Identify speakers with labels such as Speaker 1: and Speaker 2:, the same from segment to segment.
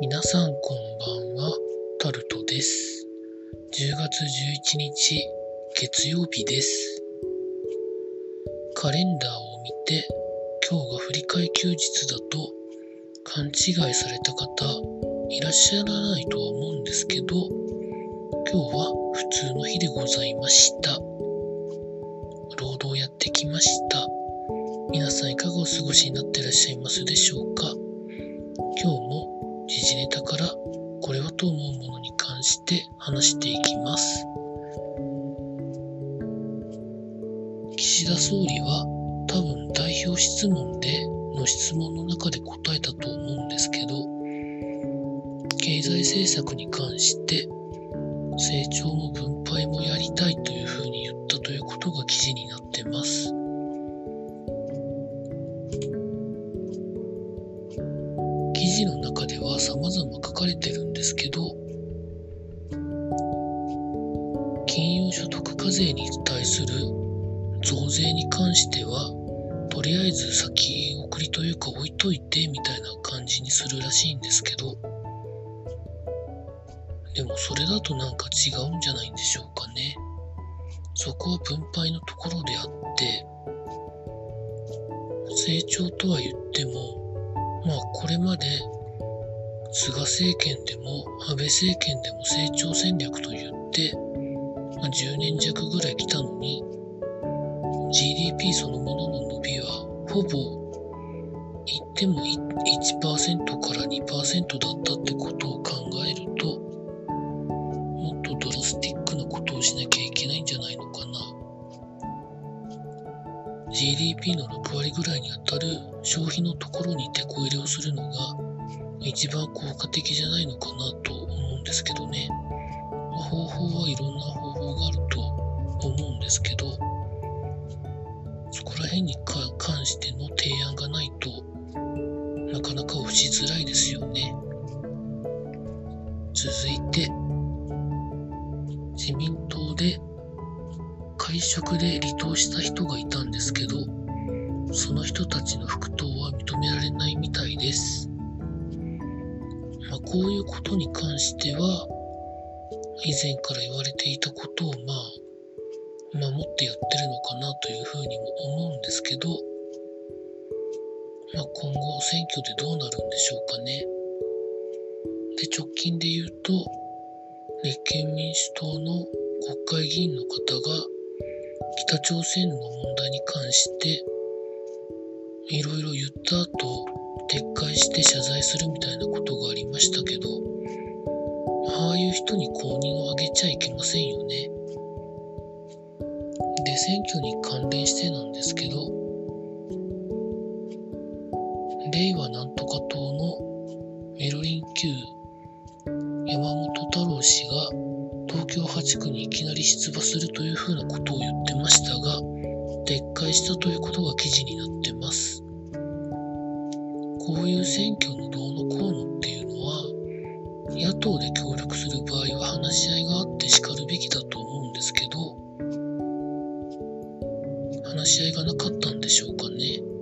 Speaker 1: 皆さんこんばんは、タルトです。10月11日、月曜日です。カレンダーを見て、今日が振り替休日だと勘違いされた方いらっしゃらないとは思うんですけど、今日は普通の日でございました。労働やってきました。皆さんいかがお過ごしになっていらっしゃいますでしょうか今日も時事ネタからこれはと思うものに関して話していきます。岸田総理は多分代表質問での質問の中で答えたと思うんですけど、経済政策に関して成長も分配もやりたいというふうに言ったということが記事になってます。記事の中では様々書かれてるんですけど、金融所得課税に対する増税に関しては、とりあえず先送りというか置いといてみたいな感じにするらしいんですけど、でもそれだとなんか違うんじゃないんでしょうかね。そこは分配のところであって、成長とは言っても、まあこれまで菅政権でも安倍政権でも成長戦略と言って、まあ、10年弱ぐらい来たのに GDP そのものの伸びはほぼ言っても1%から2%だったってことを考えると GDP の6割ぐらいに当たる消費のところに手こ入れをするのが一番効果的じゃないのかなと思うんですけどね。方法はいろんな方法があると思うんですけど、そこら辺に関しての提案がないとなかなか押しづらいですよね。続いて、自民党で会食で離党した人がいたんですけど、その人たちの復党は認められないみたいです。まあ、こういうことに関しては、以前から言われていたことを、まあ、守ってやってるのかなというふうにも思うんですけど、まあ、今後選挙でどうなるんでしょうかね。で、直近で言うと、立憲民主党の国会議員の方が、北朝鮮の問題に関して、いろいろ言った後、撤回して謝罪するみたいなことがありましたけど、ああいう人に公認をあげちゃいけませんよね。で、選挙に関連してなんですけど、令和なんとか党のメロリン級山本太郎氏が東京8区にいきなり出馬するというふうなことを言ってましたが、撤回したということが記事になってます。こういう選挙のどうのこうのっていうのは、野党で協力する場合は話し合いがあってしかるべきだと思うんですけど、話し合いがなかったんでしょうかね。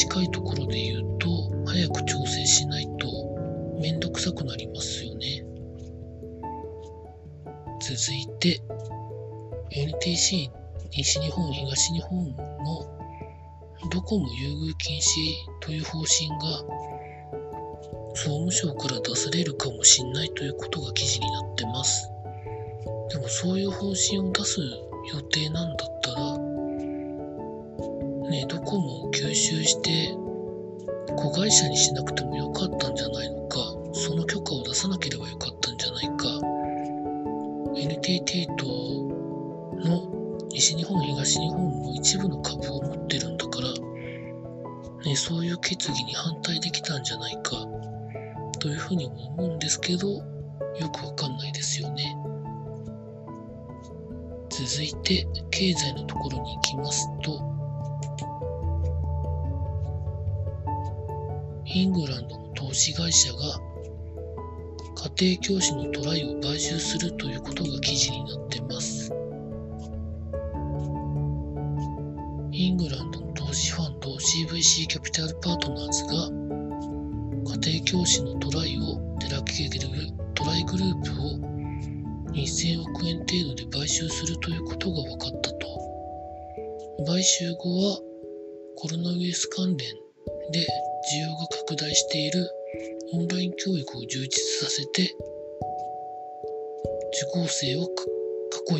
Speaker 1: 近いところで言うと、早く調整しないとめんどくさくなりますよね。続いて、NTC 西日本、東日本のドコモ優遇禁止という方針が総務省から出されるかもしれないということが記事になってます。でもそういう方針を出す予定なんだったら、ね、ドコモを吸収して子会社にしなくてもよかったんじゃないのか、その許可を出さなければよかったんじゃないか、NTT との西日本、東日本の一部の株を持ってるんだから、ね、そういう決議に反対できたんじゃないか、というふうにも思うんですけど、よくわかんないですよね。続いて、経済のところに行きますと、イングランドの投資会社が家庭教師のトライを買収するということが記事になっています。イングランドの投資ファンド CVC キャピタルパートナーズが家庭教師のトライを手掛けるトライグループを2000億円程度で買収するということが分かったと。買収後はコロナウイルス関連で需要が拡大しているオンライン教育を充実させて受講生を囲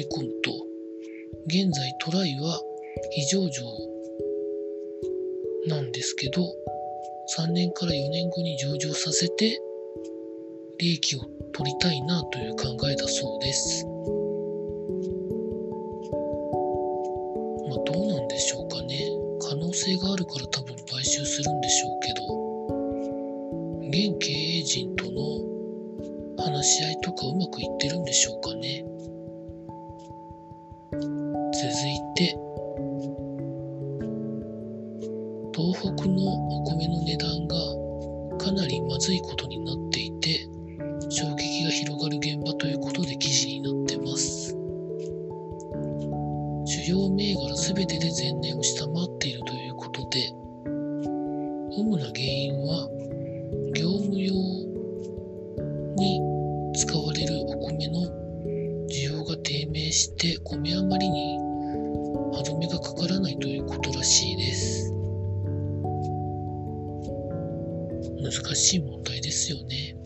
Speaker 1: い込むと現在トライは非上場なんですけど3年から4年後に上場させて利益を取りたいなという考えだそうです。まあどうなんでしょうかね。可能性があるから多分買収するんでしょう、現経営陣との話し合いとかうまくいってるんでしょうかね。続いて、東北のお米の値段がかなりまずいことになっていて、衝撃が広がる現場ということで記事になってます。主要銘柄全てで前年を下回っているということで、主な原因は業務用に使われるお米の需要が低迷して米余りに歯止めがかからないということらしいです。難しい問題ですよね。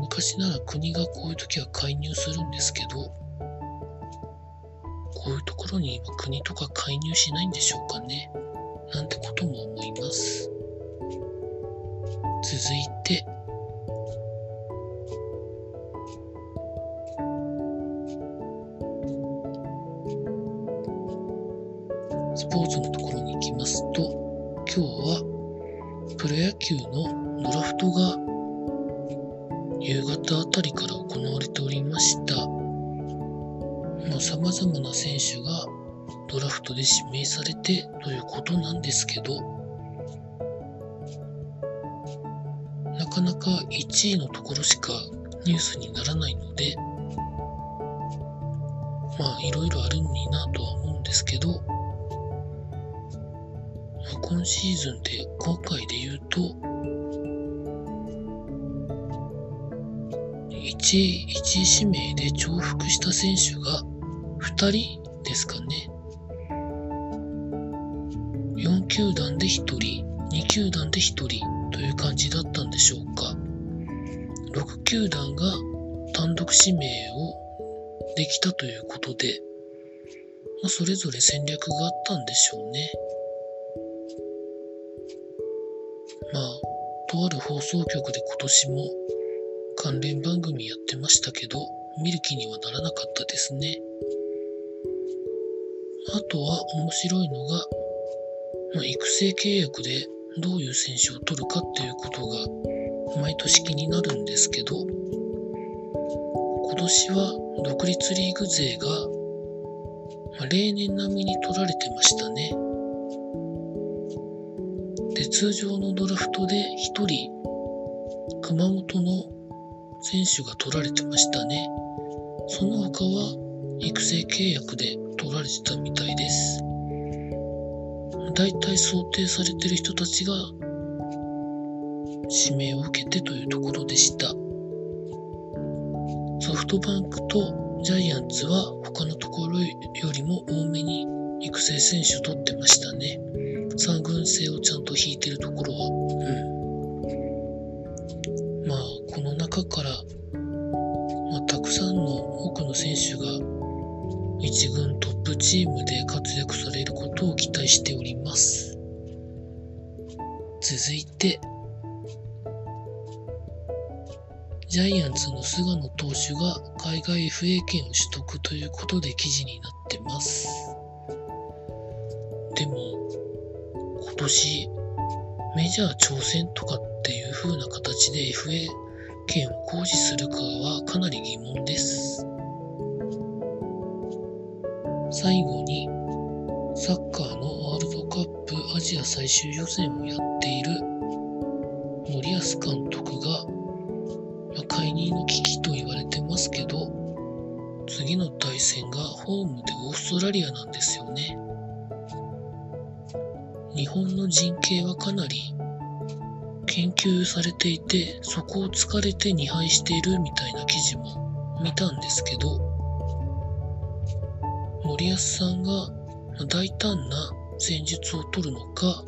Speaker 1: 昔なら国がこういう時は介入するんですけど、こういうところに今国とか介入しないんでしょうかね。なんてことも思います。続いて、スポーツのところに行きますと、今日はプロ野球のドラフトが夕方あたりから行われておりました。さまあ、様々な選手がドラフトで指名されてということなんですけど、かなか1位のところしかニュースにならないので、まあいろいろあるのになとは思うんですけど、まあ、今シーズンで今回で言うと、1位、1位指名で重複した選手が2人ですかね。4球団で1人、2球団で1人という感じだったんでしょうか。6球団が単独指名をできたということで、まあ、それぞれ戦略があったんでしょうね。まあ、とある放送局で今年も関連番組やってましたけど、見る気にはならなかったですね。あとは面白いのが、まあ、育成契約でどういう選手を取るかっていうことが毎年気になるんですけど、今年は独立リーグ勢が、まあ、例年並みに取られてましたね。で、通常のドラフトで1人、熊本の選手が取られてましたね。その他は育成契約で取られてたみたいです。だいたい想定されてる人たちが指名を受けてというところでした。ソフトバンクとジャイアンツは他のところよりも多めに育成選手取ってましたね。三軍制をちゃんと引いてるところは。うんまあ。この中から、まあ、たくさんの多くの選手が一軍トップチームで活躍されることを期待しております。続いて、ジャイアンツの菅野投手が海外 FA 権を取得ということで記事になってます。でも、今年メジャー挑戦とかっていう風な形で FA 権を行使するかはかなり疑問です。最後に、サッカーのワールドカップアジア最終予選をやっている森保監督が、まあ、解任の危機と言われてますけど、次の対戦がホームでオーストラリアなんですよね。日本の陣形はかなり研究されていて、そこを突かれて2敗しているみたいな記事も見たんですけど、森保さんが大胆な戦術を取るのか、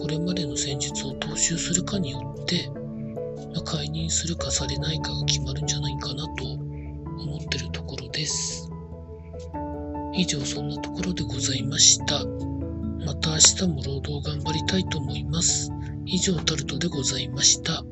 Speaker 1: これまでの戦術を踏襲するかによって、ま、解任するかされないかが決まるんじゃないかなと思ってるところです。以上そんなところでございました。また明日も労働頑張りたいと思います。以上タルトでございました。